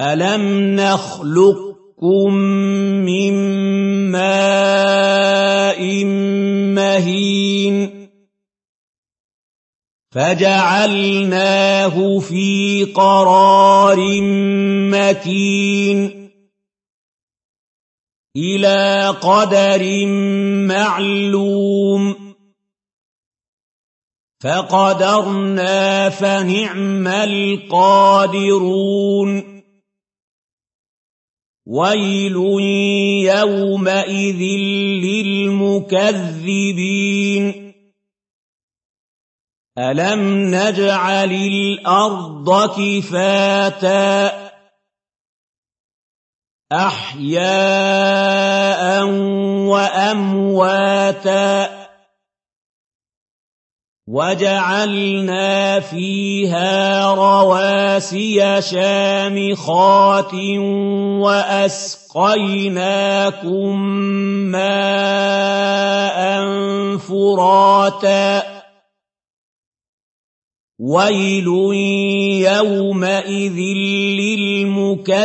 ألم نخلقكم من ماء مهين فجعلناه في قرار مكين إلى قدر معلوم فقدرنا فنعم القادرون ويل يومئذ للمكذبين ألم نجعل الأرض كفاتا أحياء وأمواتا وجعلنا فيها رواسي شامخات وأسقيناكم ماء فراتا. ويل يومئذ للمكذبين.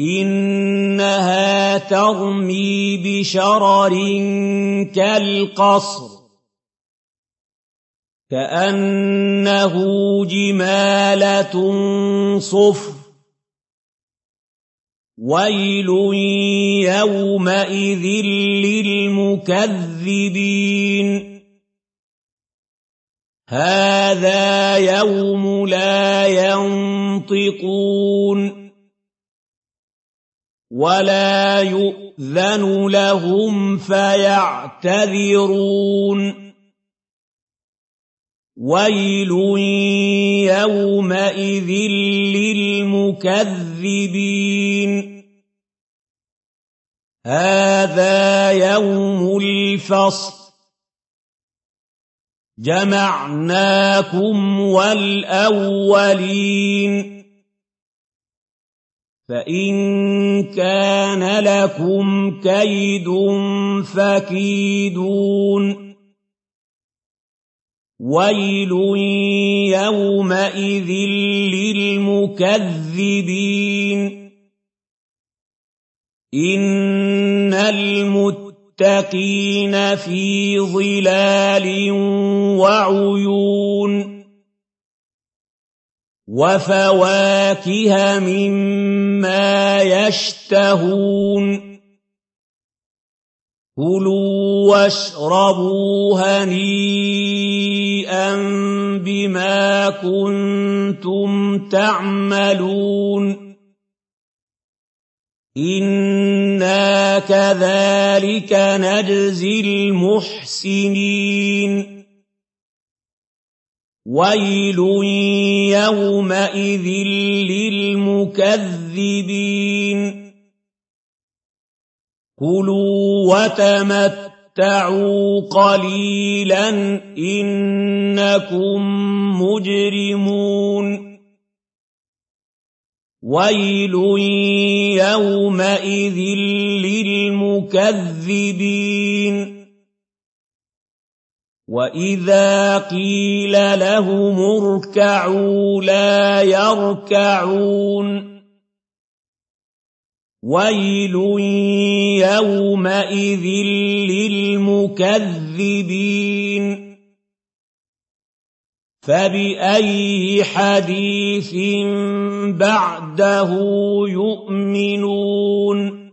إنها ترمي بشرر كالقصر كأنه جمالة صفر. ويل يومئذ للمكذبين. هذا يوم لا ينطقون. ولا يؤذن لهم فيعتذرون ويل يومئذ للمكذبين هذا يوم الفصل جمعناكم والاولين فإن كان لكم كيد فكيدون ويل يومئذ للمكذبين إن المتقين في ظلال وعيون وفواكه مما يشتهون. كلوا واشربوا هنيئا بما كنتم تعملون. إنا كذلك نجزي المحسنين. ويل يومئذ للمكذبين كلوا وتمتعوا قليلا انكم مجرمون ويل يومئذ للمكذبين واذا قيل لهم اركعوا لا يركعون ويل يومئذ للمكذبين فباي حديث بعده يؤمنون